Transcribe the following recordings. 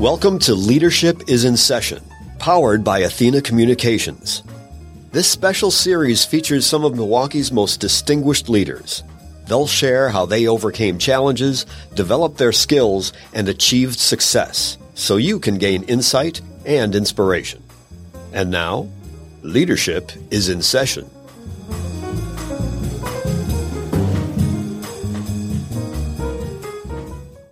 Welcome to Leadership is in Session, powered by Athena Communications. This special series features some of Milwaukee's most distinguished leaders. They'll share how they overcame challenges, developed their skills, and achieved success so you can gain insight and inspiration. And now, Leadership is in Session.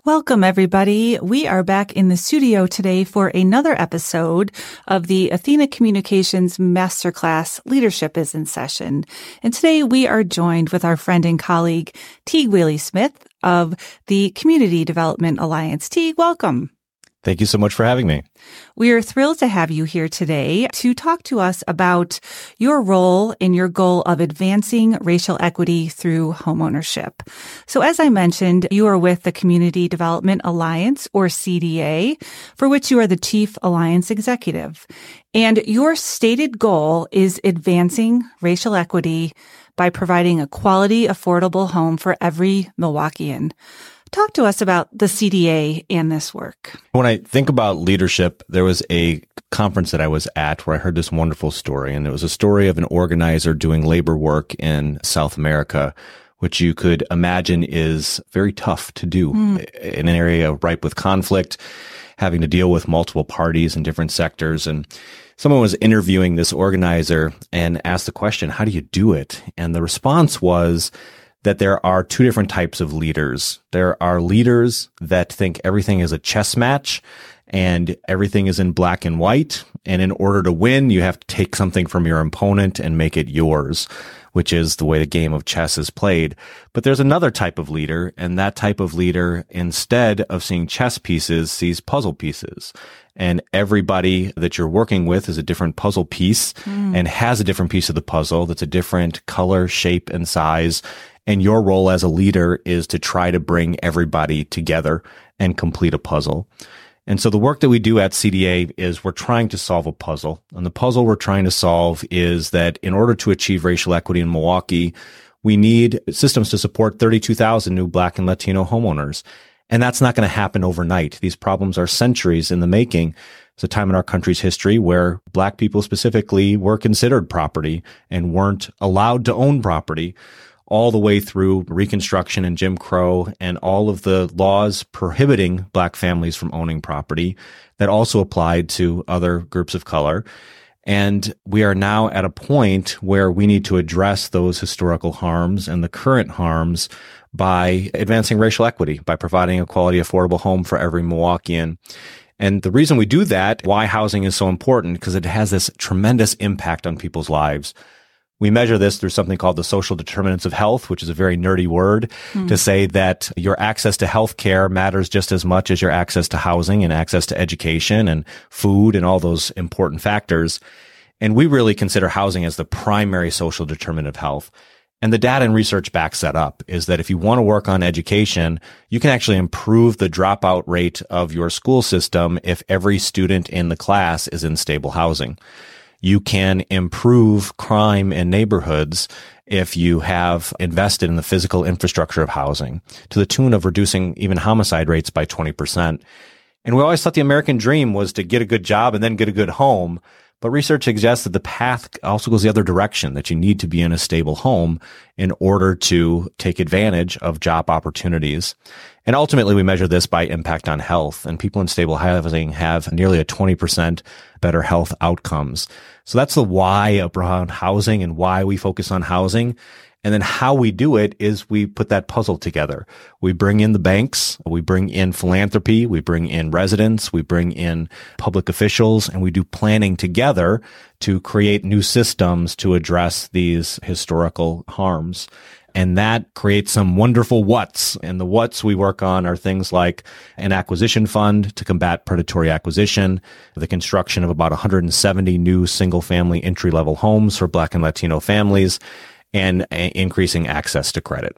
Welcome, everybody. We are back in the studio today for another episode of the Athena Communications Masterclass Leadership is in Session. And today we are joined with our friend and colleague, Teig Whaley Smith of the Community Development Alliance. Teig, welcome. Thank you so much for having me. We are thrilled to have you here today to talk to us about your role in your goal of advancing racial equity through homeownership. So as I mentioned, you are with the Community Development Alliance or CDA, for which you are the Chief Alliance Executive. And your stated goal is advancing racial equity by providing a quality, affordable home for every Milwaukeean. Talk to us about the CDA and this work. When I think about leadership, there was a conference that I was at where I heard this wonderful story, and it was a story of an organizer doing labor work in South America, which you could imagine is very tough to do mm. in an area ripe with conflict, having to deal with multiple parties in different sectors. And someone was interviewing this organizer and asked the question, How do you do it? And the response was, that there are two different types of leaders. There are leaders that think everything is a chess match and everything is in black and white. And in order to win, you have to take something from your opponent and make it yours, which is the way the game of chess is played. But there's another type of leader, and that type of leader, instead of seeing chess pieces, sees puzzle pieces. And everybody that you're working with is a different puzzle piece mm. and has a different piece of the puzzle that's a different color, shape, and size and your role as a leader is to try to bring everybody together and complete a puzzle. And so the work that we do at CDA is we're trying to solve a puzzle. And the puzzle we're trying to solve is that in order to achieve racial equity in Milwaukee, we need systems to support 32,000 new black and Latino homeowners. And that's not going to happen overnight. These problems are centuries in the making. It's a time in our country's history where black people specifically were considered property and weren't allowed to own property all the way through Reconstruction and Jim Crow and all of the laws prohibiting black families from owning property that also applied to other groups of color. And we are now at a point where we need to address those historical harms and the current harms by advancing racial equity, by providing a quality, affordable home for every Milwaukeean. And the reason we do that, why housing is so important, because it has this tremendous impact on people's lives. We measure this through something called the social determinants of health, which is a very nerdy word mm. to say that your access to health care matters just as much as your access to housing and access to education and food and all those important factors. And we really consider housing as the primary social determinant of health. And the data and research backs that up is that if you want to work on education, you can actually improve the dropout rate of your school system if every student in the class is in stable housing you can improve crime in neighborhoods if you have invested in the physical infrastructure of housing to the tune of reducing even homicide rates by 20%. And we always thought the American dream was to get a good job and then get a good home. But research suggests that the path also goes the other direction, that you need to be in a stable home in order to take advantage of job opportunities. And ultimately, we measure this by impact on health. And people in stable housing have nearly a 20% better health outcomes. So that's the why around housing and why we focus on housing. And then how we do it is we put that puzzle together. We bring in the banks, we bring in philanthropy, we bring in residents, we bring in public officials, and we do planning together to create new systems to address these historical harms. And that creates some wonderful what's. And the what's we work on are things like an acquisition fund to combat predatory acquisition, the construction of about 170 new single family entry level homes for Black and Latino families, and increasing access to credit.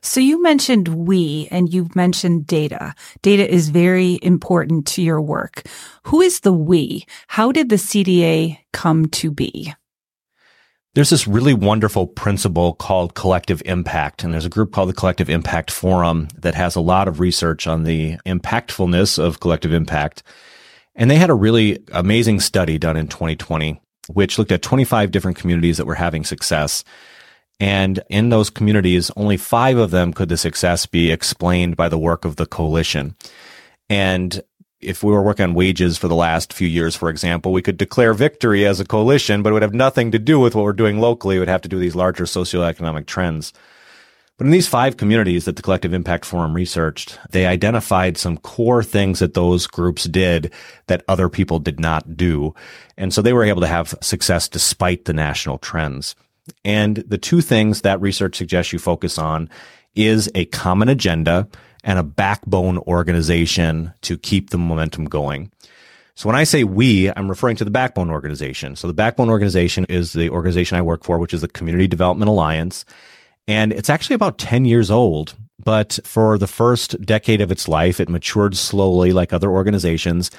So you mentioned we and you mentioned data. Data is very important to your work. Who is the we? How did the CDA come to be? There's this really wonderful principle called collective impact. And there's a group called the Collective Impact Forum that has a lot of research on the impactfulness of collective impact. And they had a really amazing study done in 2020, which looked at 25 different communities that were having success. And in those communities, only five of them could the success be explained by the work of the coalition. And if we were working on wages for the last few years, for example, we could declare victory as a coalition, but it would have nothing to do with what we're doing locally. It would have to do with these larger socioeconomic trends. But in these five communities that the Collective Impact Forum researched, they identified some core things that those groups did that other people did not do. And so they were able to have success despite the national trends. And the two things that research suggests you focus on is a common agenda and a backbone organization to keep the momentum going. So when I say we, I'm referring to the Backbone organization. So the Backbone organization is the organization I work for, which is the Community Development Alliance. And it's actually about 10 years old. But for the first decade of its life, it matured slowly like other organizations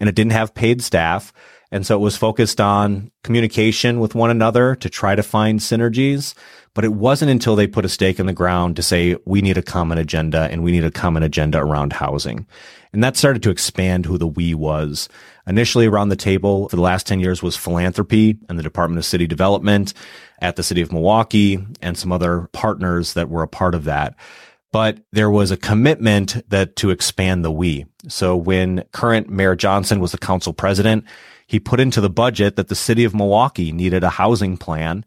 and it didn't have paid staff. And so it was focused on communication with one another to try to find synergies. But it wasn't until they put a stake in the ground to say, we need a common agenda and we need a common agenda around housing. And that started to expand who the we was. Initially around the table for the last 10 years was philanthropy and the Department of City Development at the city of Milwaukee and some other partners that were a part of that but there was a commitment that to expand the we. So when current Mayor Johnson was the council president, he put into the budget that the city of Milwaukee needed a housing plan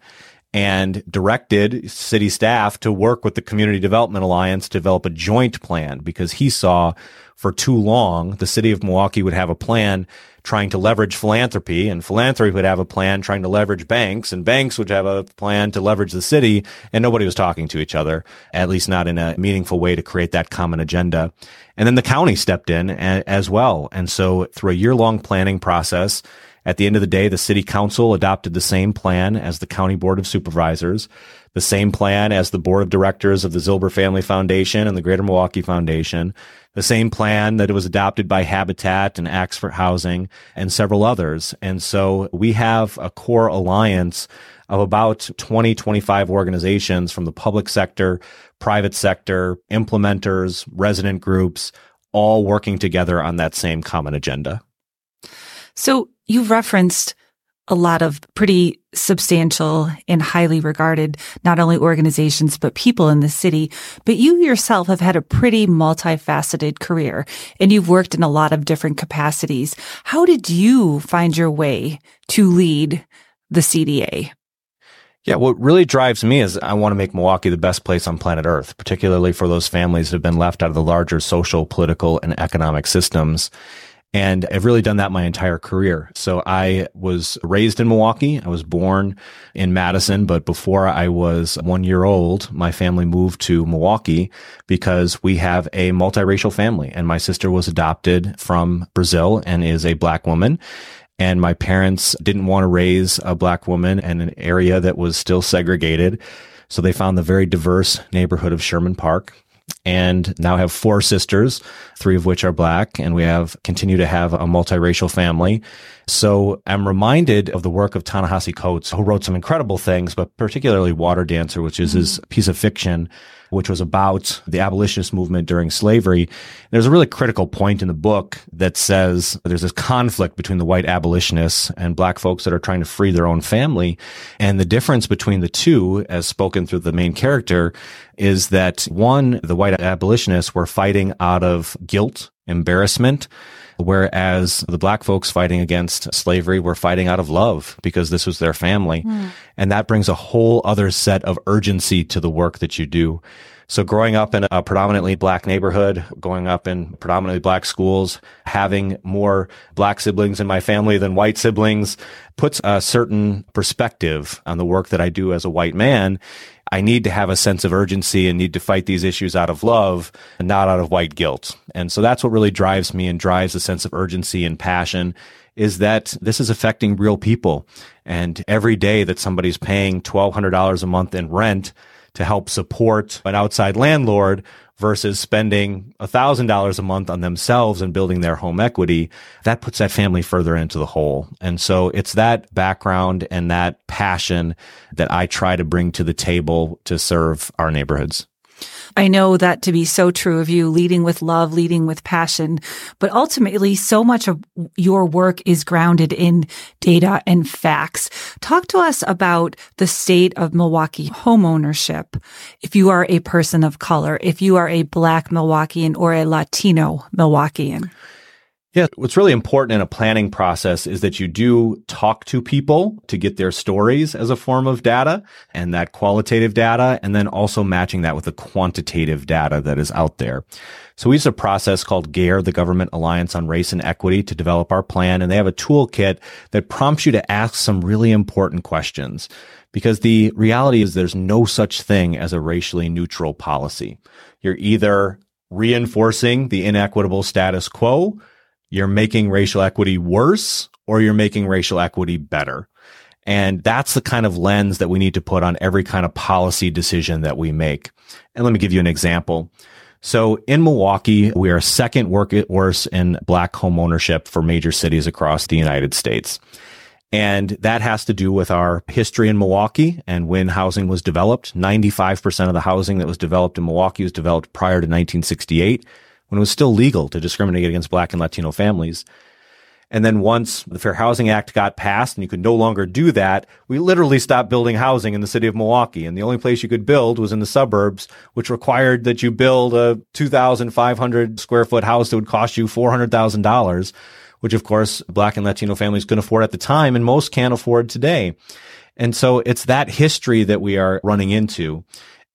and directed city staff to work with the Community Development Alliance to develop a joint plan because he saw for too long the city of Milwaukee would have a plan trying to leverage philanthropy and philanthropy would have a plan trying to leverage banks and banks would have a plan to leverage the city and nobody was talking to each other, at least not in a meaningful way to create that common agenda. And then the county stepped in as well. And so through a year long planning process, at the end of the day, the city council adopted the same plan as the county board of supervisors, the same plan as the board of directors of the Zilber Family Foundation and the Greater Milwaukee Foundation, the same plan that was adopted by Habitat and for Housing and several others. And so we have a core alliance of about 20, 25 organizations from the public sector, private sector, implementers, resident groups, all working together on that same common agenda. So you've referenced a lot of pretty substantial and highly regarded, not only organizations, but people in the city. But you yourself have had a pretty multifaceted career and you've worked in a lot of different capacities. How did you find your way to lead the CDA? Yeah, what really drives me is I want to make Milwaukee the best place on planet Earth, particularly for those families that have been left out of the larger social, political, and economic systems. And I've really done that my entire career. So I was raised in Milwaukee. I was born in Madison, but before I was one year old, my family moved to Milwaukee because we have a multiracial family and my sister was adopted from Brazil and is a black woman. And my parents didn't want to raise a black woman in an area that was still segregated. So they found the very diverse neighborhood of Sherman Park and now have four sisters, three of which are black, and we have continue to have a multiracial family. So I'm reminded of the work of Ta-Nehisi Coates, who wrote some incredible things, but particularly Water Dancer, which is mm-hmm. his piece of fiction which was about the abolitionist movement during slavery. There's a really critical point in the book that says there's this conflict between the white abolitionists and black folks that are trying to free their own family. And the difference between the two, as spoken through the main character, is that one, the white abolitionists were fighting out of guilt, embarrassment, Whereas the black folks fighting against slavery were fighting out of love because this was their family. Mm. And that brings a whole other set of urgency to the work that you do. So growing up in a predominantly black neighborhood, going up in predominantly black schools, having more black siblings in my family than white siblings puts a certain perspective on the work that I do as a white man. I need to have a sense of urgency and need to fight these issues out of love and not out of white guilt. And so that's what really drives me and drives a sense of urgency and passion is that this is affecting real people. And every day that somebody's paying $1,200 a month in rent to help support an outside landlord versus spending $1,000 a month on themselves and building their home equity, that puts that family further into the hole. And so it's that background and that passion that I try to bring to the table to serve our neighborhoods. I know that to be so true of you, leading with love, leading with passion. But ultimately, so much of your work is grounded in data and facts. Talk to us about the state of Milwaukee homeownership. If you are a person of color, if you are a Black Milwaukeean or a Latino Milwaukeean. Yeah, what's really important in a planning process is that you do talk to people to get their stories as a form of data and that qualitative data, and then also matching that with the quantitative data that is out there. So we use a process called GARE, the Government Alliance on Race and Equity, to develop our plan. And they have a toolkit that prompts you to ask some really important questions because the reality is there's no such thing as a racially neutral policy. You're either reinforcing the inequitable status quo you're making racial equity worse or you're making racial equity better. And that's the kind of lens that we need to put on every kind of policy decision that we make. And let me give you an example. So in Milwaukee, we are second worst in black home ownership for major cities across the United States. And that has to do with our history in Milwaukee and when housing was developed. 95% of the housing that was developed in Milwaukee was developed prior to 1968 when it was still legal to discriminate against black and Latino families. And then once the Fair Housing Act got passed and you could no longer do that, we literally stopped building housing in the city of Milwaukee. And the only place you could build was in the suburbs, which required that you build a 2,500 square foot house that would cost you $400,000, which of course black and Latino families couldn't afford at the time and most can't afford today. And so it's that history that we are running into.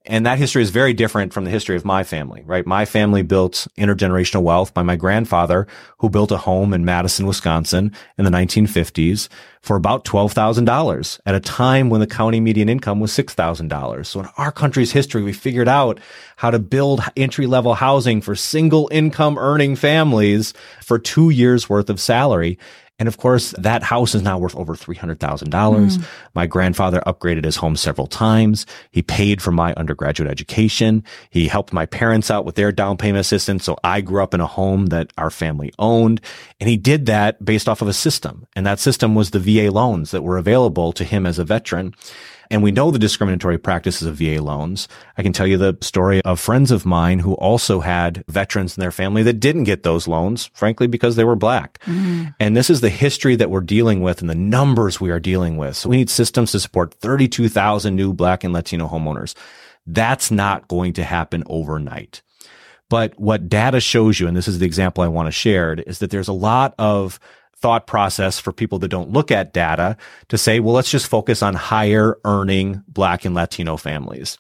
And that history is very different from the history of my family, right? My family built intergenerational wealth by my grandfather, who built a home in Madison, Wisconsin in the 1950s for about $12,000 at a time when the county median income was $6,000. So in our country's history, we figured out how to build entry level housing for single income earning families for two years worth of salary. And of course, that house is now worth over $300,000. Mm. My grandfather upgraded his home several times. He paid for my undergraduate education. He helped my parents out with their down payment assistance. So I grew up in a home that our family owned. And he did that based off of a system. And that system was the VA loans that were available to him as a veteran. And we know the discriminatory practices of VA loans. I can tell you the story of friends of mine who also had veterans in their family that didn't get those loans, frankly, because they were black. Mm-hmm. And this is the history that we're dealing with and the numbers we are dealing with. So we need systems to support 32,000 new black and Latino homeowners. That's not going to happen overnight. But what data shows you, and this is the example I want to share, is that there's a lot of thought process for people that don't look at data to say, well, let's just focus on higher earning black and Latino families.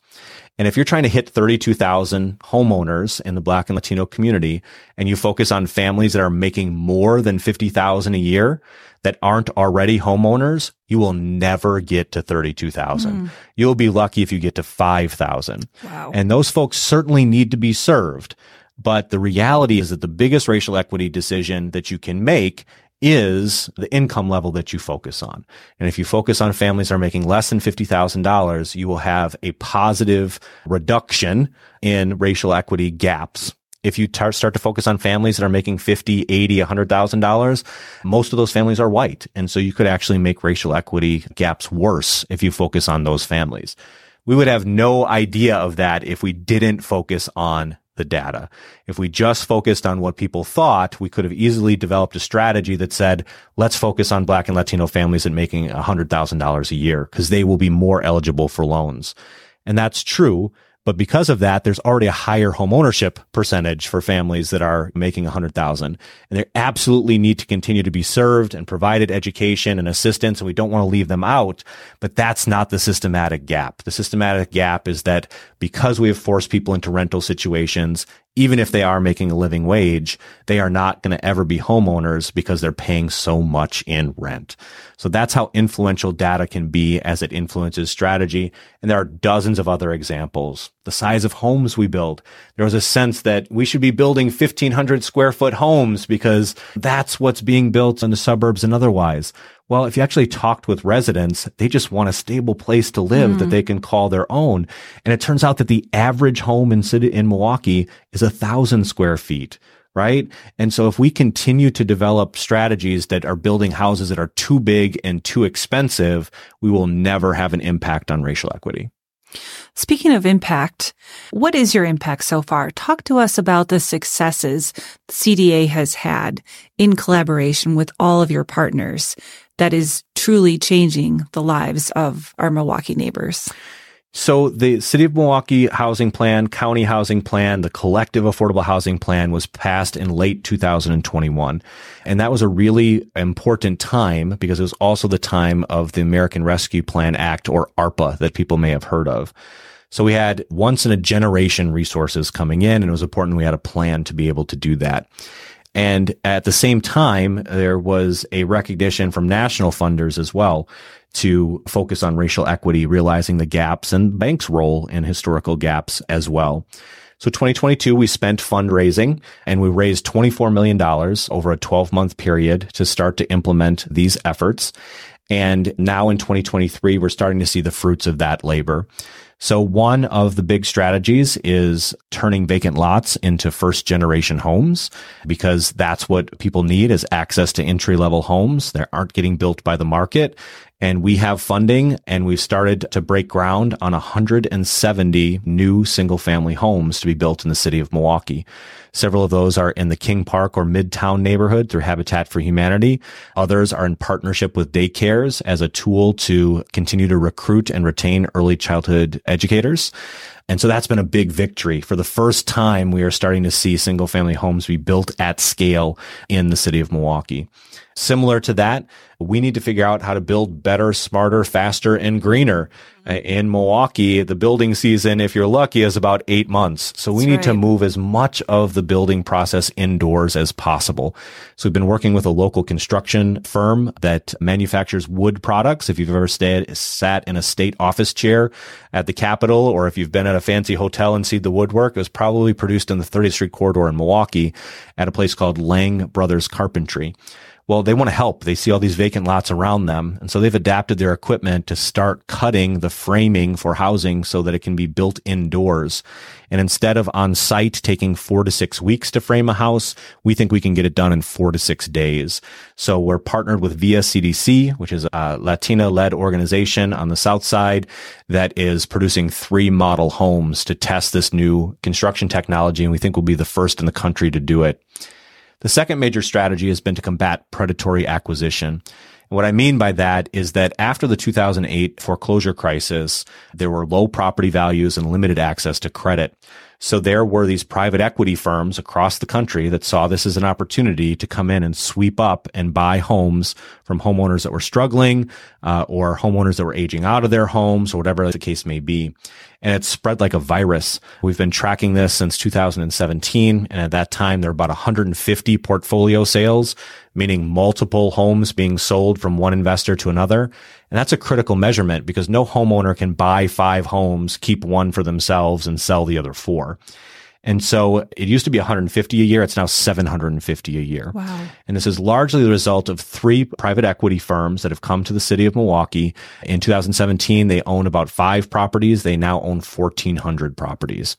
And if you're trying to hit 32,000 homeowners in the black and Latino community and you focus on families that are making more than 50,000 a year that aren't already homeowners, you will never get to 32,000. Mm. You'll be lucky if you get to 5,000. Wow. And those folks certainly need to be served. But the reality is that the biggest racial equity decision that you can make is the income level that you focus on. And if you focus on families that are making less than $50,000, you will have a positive reduction in racial equity gaps. If you tar- start to focus on families that are making 50, 80, $100,000, most of those families are white. And so you could actually make racial equity gaps worse if you focus on those families. We would have no idea of that if we didn't focus on the data. If we just focused on what people thought, we could have easily developed a strategy that said, let's focus on black and Latino families and making $100,000 a year because they will be more eligible for loans. And that's true. But because of that, there's already a higher home ownership percentage for families that are making 100,000 and they absolutely need to continue to be served and provided education and assistance. And we don't want to leave them out, but that's not the systematic gap. The systematic gap is that because we have forced people into rental situations even if they are making a living wage, they are not going to ever be homeowners because they're paying so much in rent. So that's how influential data can be as it influences strategy. And there are dozens of other examples. The size of homes we build. There was a sense that we should be building 1500 square foot homes because that's what's being built in the suburbs and otherwise. Well, if you actually talked with residents, they just want a stable place to live mm. that they can call their own. And it turns out that the average home in city in Milwaukee is a thousand square feet right? And so if we continue to develop strategies that are building houses that are too big and too expensive, we will never have an impact on racial equity. Speaking of impact, what is your impact so far? Talk to us about the successes CDA has had in collaboration with all of your partners that is truly changing the lives of our Milwaukee neighbors. So the City of Milwaukee Housing Plan, County Housing Plan, the Collective Affordable Housing Plan was passed in late 2021. And that was a really important time because it was also the time of the American Rescue Plan Act or ARPA that people may have heard of. So we had once in a generation resources coming in and it was important we had a plan to be able to do that. And at the same time, there was a recognition from national funders as well to focus on racial equity, realizing the gaps and banks' role in historical gaps as well. So 2022, we spent fundraising and we raised $24 million over a 12 month period to start to implement these efforts. And now in 2023, we're starting to see the fruits of that labor. So one of the big strategies is turning vacant lots into first generation homes because that's what people need is access to entry level homes. They aren't getting built by the market. And we have funding and we've started to break ground on 170 new single family homes to be built in the city of Milwaukee. Several of those are in the King Park or Midtown neighborhood through Habitat for Humanity. Others are in partnership with daycares as a tool to continue to recruit and retain early childhood educators. And so that's been a big victory. For the first time, we are starting to see single family homes be built at scale in the city of Milwaukee. Similar to that, we need to figure out how to build better, smarter, faster, and greener. Uh, in Milwaukee, the building season, if you're lucky, is about eight months. So we That's need right. to move as much of the building process indoors as possible. So we've been working with a local construction firm that manufactures wood products. If you've ever stayed, sat in a state office chair at the Capitol, or if you've been at a fancy hotel and seen the woodwork, it was probably produced in the 30th Street corridor in Milwaukee at a place called Lang Brothers Carpentry. Well, they want to help. They see all these vacant lots around them. And so they've adapted their equipment to start cutting the framing for housing so that it can be built indoors. And instead of on site taking four to six weeks to frame a house, we think we can get it done in four to six days. So we're partnered with VIA CDC, which is a Latina led organization on the South side that is producing three model homes to test this new construction technology. And we think we'll be the first in the country to do it. The second major strategy has been to combat predatory acquisition. And what I mean by that is that after the 2008 foreclosure crisis, there were low property values and limited access to credit. So there were these private equity firms across the country that saw this as an opportunity to come in and sweep up and buy homes from homeowners that were struggling uh, or homeowners that were aging out of their homes or whatever the case may be. And it spread like a virus. We've been tracking this since 2017. And at that time, there were about 150 portfolio sales, meaning multiple homes being sold from one investor to another. And that's a critical measurement because no homeowner can buy five homes, keep one for themselves and sell the other four. And so it used to be 150 a year. It's now 750 a year. Wow. And this is largely the result of three private equity firms that have come to the city of Milwaukee. In 2017, they own about five properties. They now own 1,400 properties.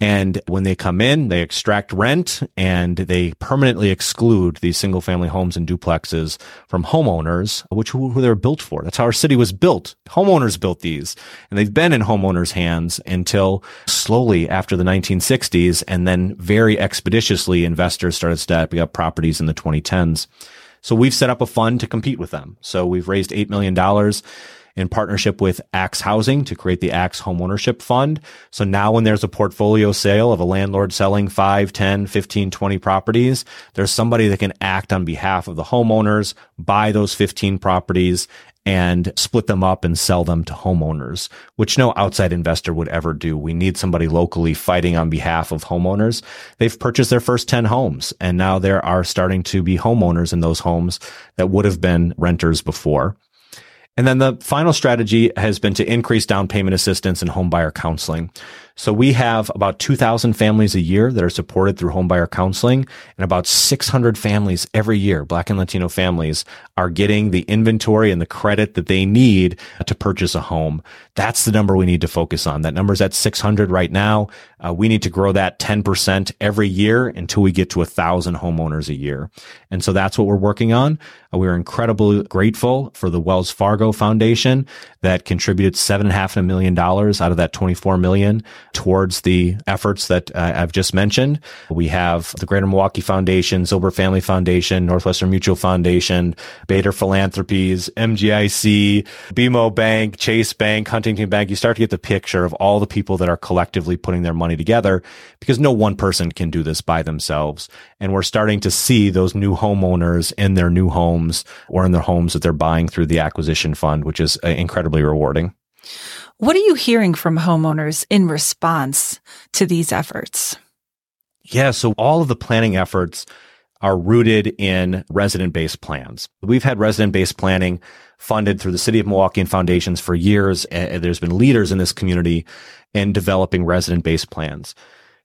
And when they come in, they extract rent and they permanently exclude these single family homes and duplexes from homeowners, which who, who they're built for. That's how our city was built. Homeowners built these and they've been in homeowners' hands until slowly after the 1960s. And then very expeditiously investors started stepping up properties in the 2010s. So we've set up a fund to compete with them. So we've raised $8 million in partnership with ACTS Housing to create the ACTS Homeownership Fund. So now when there's a portfolio sale of a landlord selling 5, 10, 15, 20 properties, there's somebody that can act on behalf of the homeowners, buy those 15 properties and split them up and sell them to homeowners, which no outside investor would ever do. We need somebody locally fighting on behalf of homeowners. They've purchased their first 10 homes and now there are starting to be homeowners in those homes that would have been renters before. And then the final strategy has been to increase down payment assistance and home buyer counseling. So we have about 2,000 families a year that are supported through homebuyer counseling and about 600 families every year, Black and Latino families are getting the inventory and the credit that they need to purchase a home. That's the number we need to focus on. That number's at 600 right now. Uh, we need to grow that 10% every year until we get to a thousand homeowners a year. And so that's what we're working on. Uh, we're incredibly grateful for the Wells Fargo Foundation that contributed seven and a half million dollars out of that 24 million towards the efforts that uh, I've just mentioned. We have the Greater Milwaukee Foundation, Zilber Family Foundation, Northwestern Mutual Foundation, Bader Philanthropies, MGIC, BMO Bank, Chase Bank, Huntington Bank. You start to get the picture of all the people that are collectively putting their money together because no one person can do this by themselves. And we're starting to see those new homeowners in their new homes or in their homes that they're buying through the acquisition fund, which is uh, incredibly rewarding. What are you hearing from homeowners in response to these efforts? Yeah, so all of the planning efforts are rooted in resident based plans. We've had resident based planning funded through the city of Milwaukee and foundations for years. And there's been leaders in this community in developing resident based plans.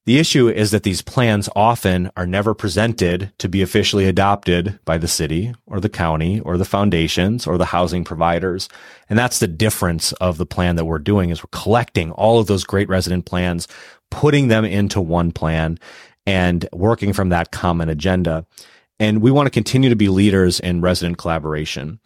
The issue is that these plans often are never presented to be officially adopted by the city or the county or the foundations or the housing providers. And that's the difference of the plan that we're doing is we're collecting all of those great resident plans, putting them into one plan and working from that common agenda. And we want to continue to be leaders in resident collaboration.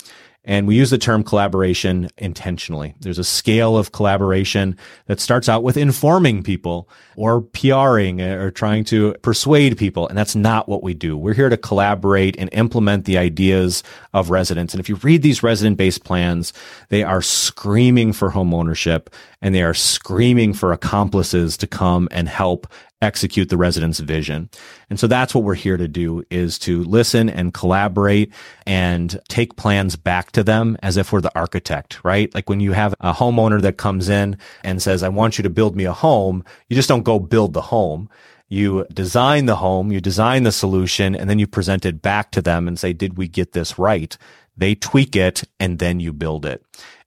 And we use the term collaboration intentionally. There's a scale of collaboration that starts out with informing people or PRing or trying to persuade people. And that's not what we do. We're here to collaborate and implement the ideas of residents. And if you read these resident based plans, they are screaming for home ownership and they are screaming for accomplices to come and help execute the resident's vision. And so that's what we're here to do is to listen and collaborate and take plans back to them as if we're the architect, right? Like when you have a homeowner that comes in and says, I want you to build me a home, you just don't go build the home. You design the home, you design the solution, and then you present it back to them and say, did we get this right? They tweak it and then you build it.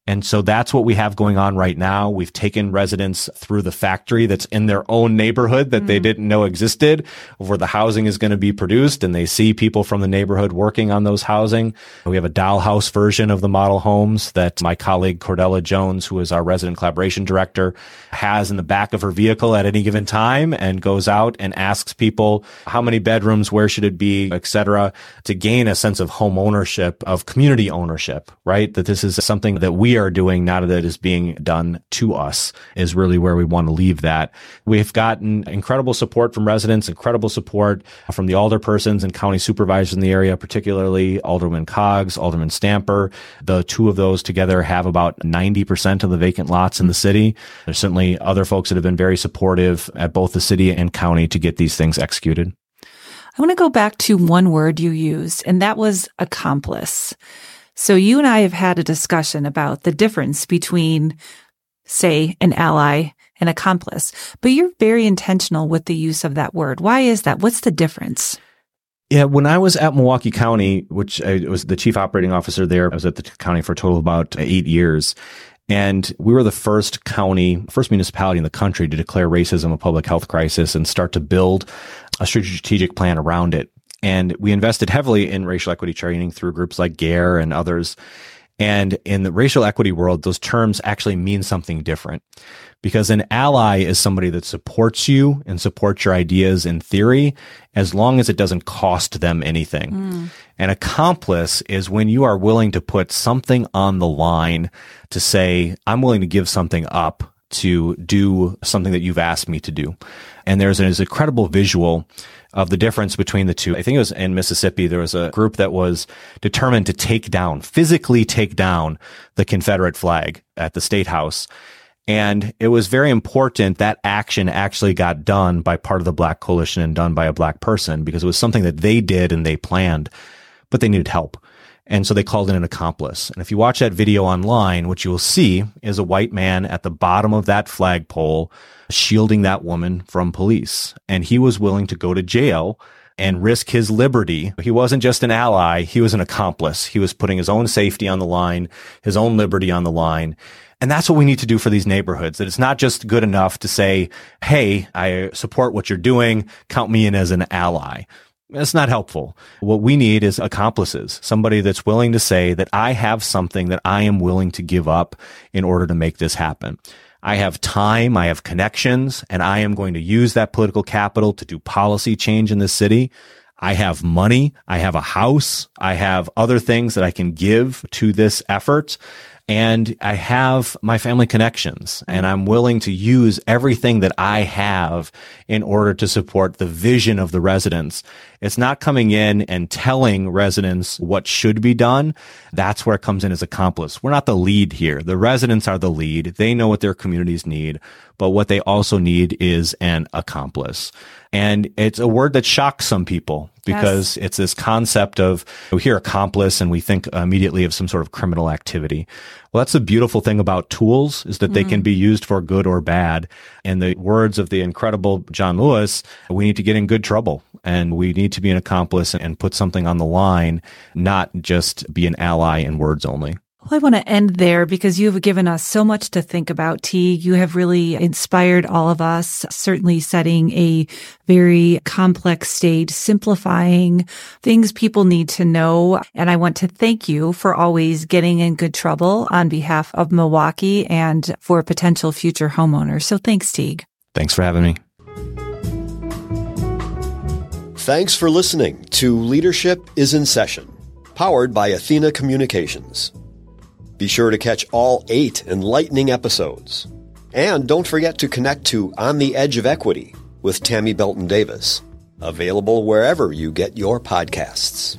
And so that's what we have going on right now. We've taken residents through the factory that's in their own neighborhood that mm. they didn't know existed, where the housing is going to be produced, and they see people from the neighborhood working on those housing. We have a dollhouse version of the model homes that my colleague Cordella Jones, who is our resident collaboration director, has in the back of her vehicle at any given time and goes out and asks people how many bedrooms, where should it be, etc., to gain a sense of home ownership, of community ownership, right? That this is something that we are doing, not that is being done to us, is really where we want to leave that. We've gotten incredible support from residents, incredible support from the alderpersons and county supervisors in the area, particularly Alderman Coggs, Alderman Stamper. The two of those together have about 90% of the vacant lots in the city. There's certainly other folks that have been very supportive at both the city and county to get these things executed. I want to go back to one word you used, and that was accomplice. So you and I have had a discussion about the difference between, say, an ally and accomplice, but you're very intentional with the use of that word. Why is that? What's the difference? Yeah, when I was at Milwaukee County, which I was the chief operating officer there, I was at the county for a total of about eight years. And we were the first county, first municipality in the country to declare racism a public health crisis and start to build a strategic plan around it. And we invested heavily in racial equity training through groups like GARE and others. And in the racial equity world, those terms actually mean something different because an ally is somebody that supports you and supports your ideas in theory as long as it doesn't cost them anything. Mm. An accomplice is when you are willing to put something on the line to say, I'm willing to give something up to do something that you've asked me to do. And there's an incredible visual of the difference between the two. I think it was in Mississippi. There was a group that was determined to take down, physically take down the Confederate flag at the state house. And it was very important that action actually got done by part of the black coalition and done by a black person because it was something that they did and they planned, but they needed help. And so they called in an accomplice. And if you watch that video online, what you will see is a white man at the bottom of that flagpole shielding that woman from police. And he was willing to go to jail and risk his liberty. He wasn't just an ally. He was an accomplice. He was putting his own safety on the line, his own liberty on the line. And that's what we need to do for these neighborhoods. That it's not just good enough to say, Hey, I support what you're doing. Count me in as an ally. It's not helpful. What we need is accomplices, somebody that's willing to say that I have something that I am willing to give up in order to make this happen. I have time, I have connections, and I am going to use that political capital to do policy change in the city. I have money. I have a house. I have other things that I can give to this effort and I have my family connections and I'm willing to use everything that I have in order to support the vision of the residents. It's not coming in and telling residents what should be done. That's where it comes in as accomplice. We're not the lead here. The residents are the lead. They know what their communities need, but what they also need is an accomplice. And it's a word that shocks some people because yes. it's this concept of we hear accomplice and we think immediately of some sort of criminal activity. Well, that's the beautiful thing about tools is that mm. they can be used for good or bad. In the words of the incredible John Lewis, we need to get in good trouble and we need to be an accomplice and put something on the line, not just be an ally in words only. Well, I want to end there because you've given us so much to think about, Teig. You have really inspired all of us, certainly setting a very complex stage, simplifying things people need to know. And I want to thank you for always getting in good trouble on behalf of Milwaukee and for potential future homeowners. So thanks, Teig. Thanks for having me. Thanks for listening to Leadership is in Session, powered by Athena Communications. Be sure to catch all eight enlightening episodes. And don't forget to connect to On the Edge of Equity with Tammy Belton Davis, available wherever you get your podcasts.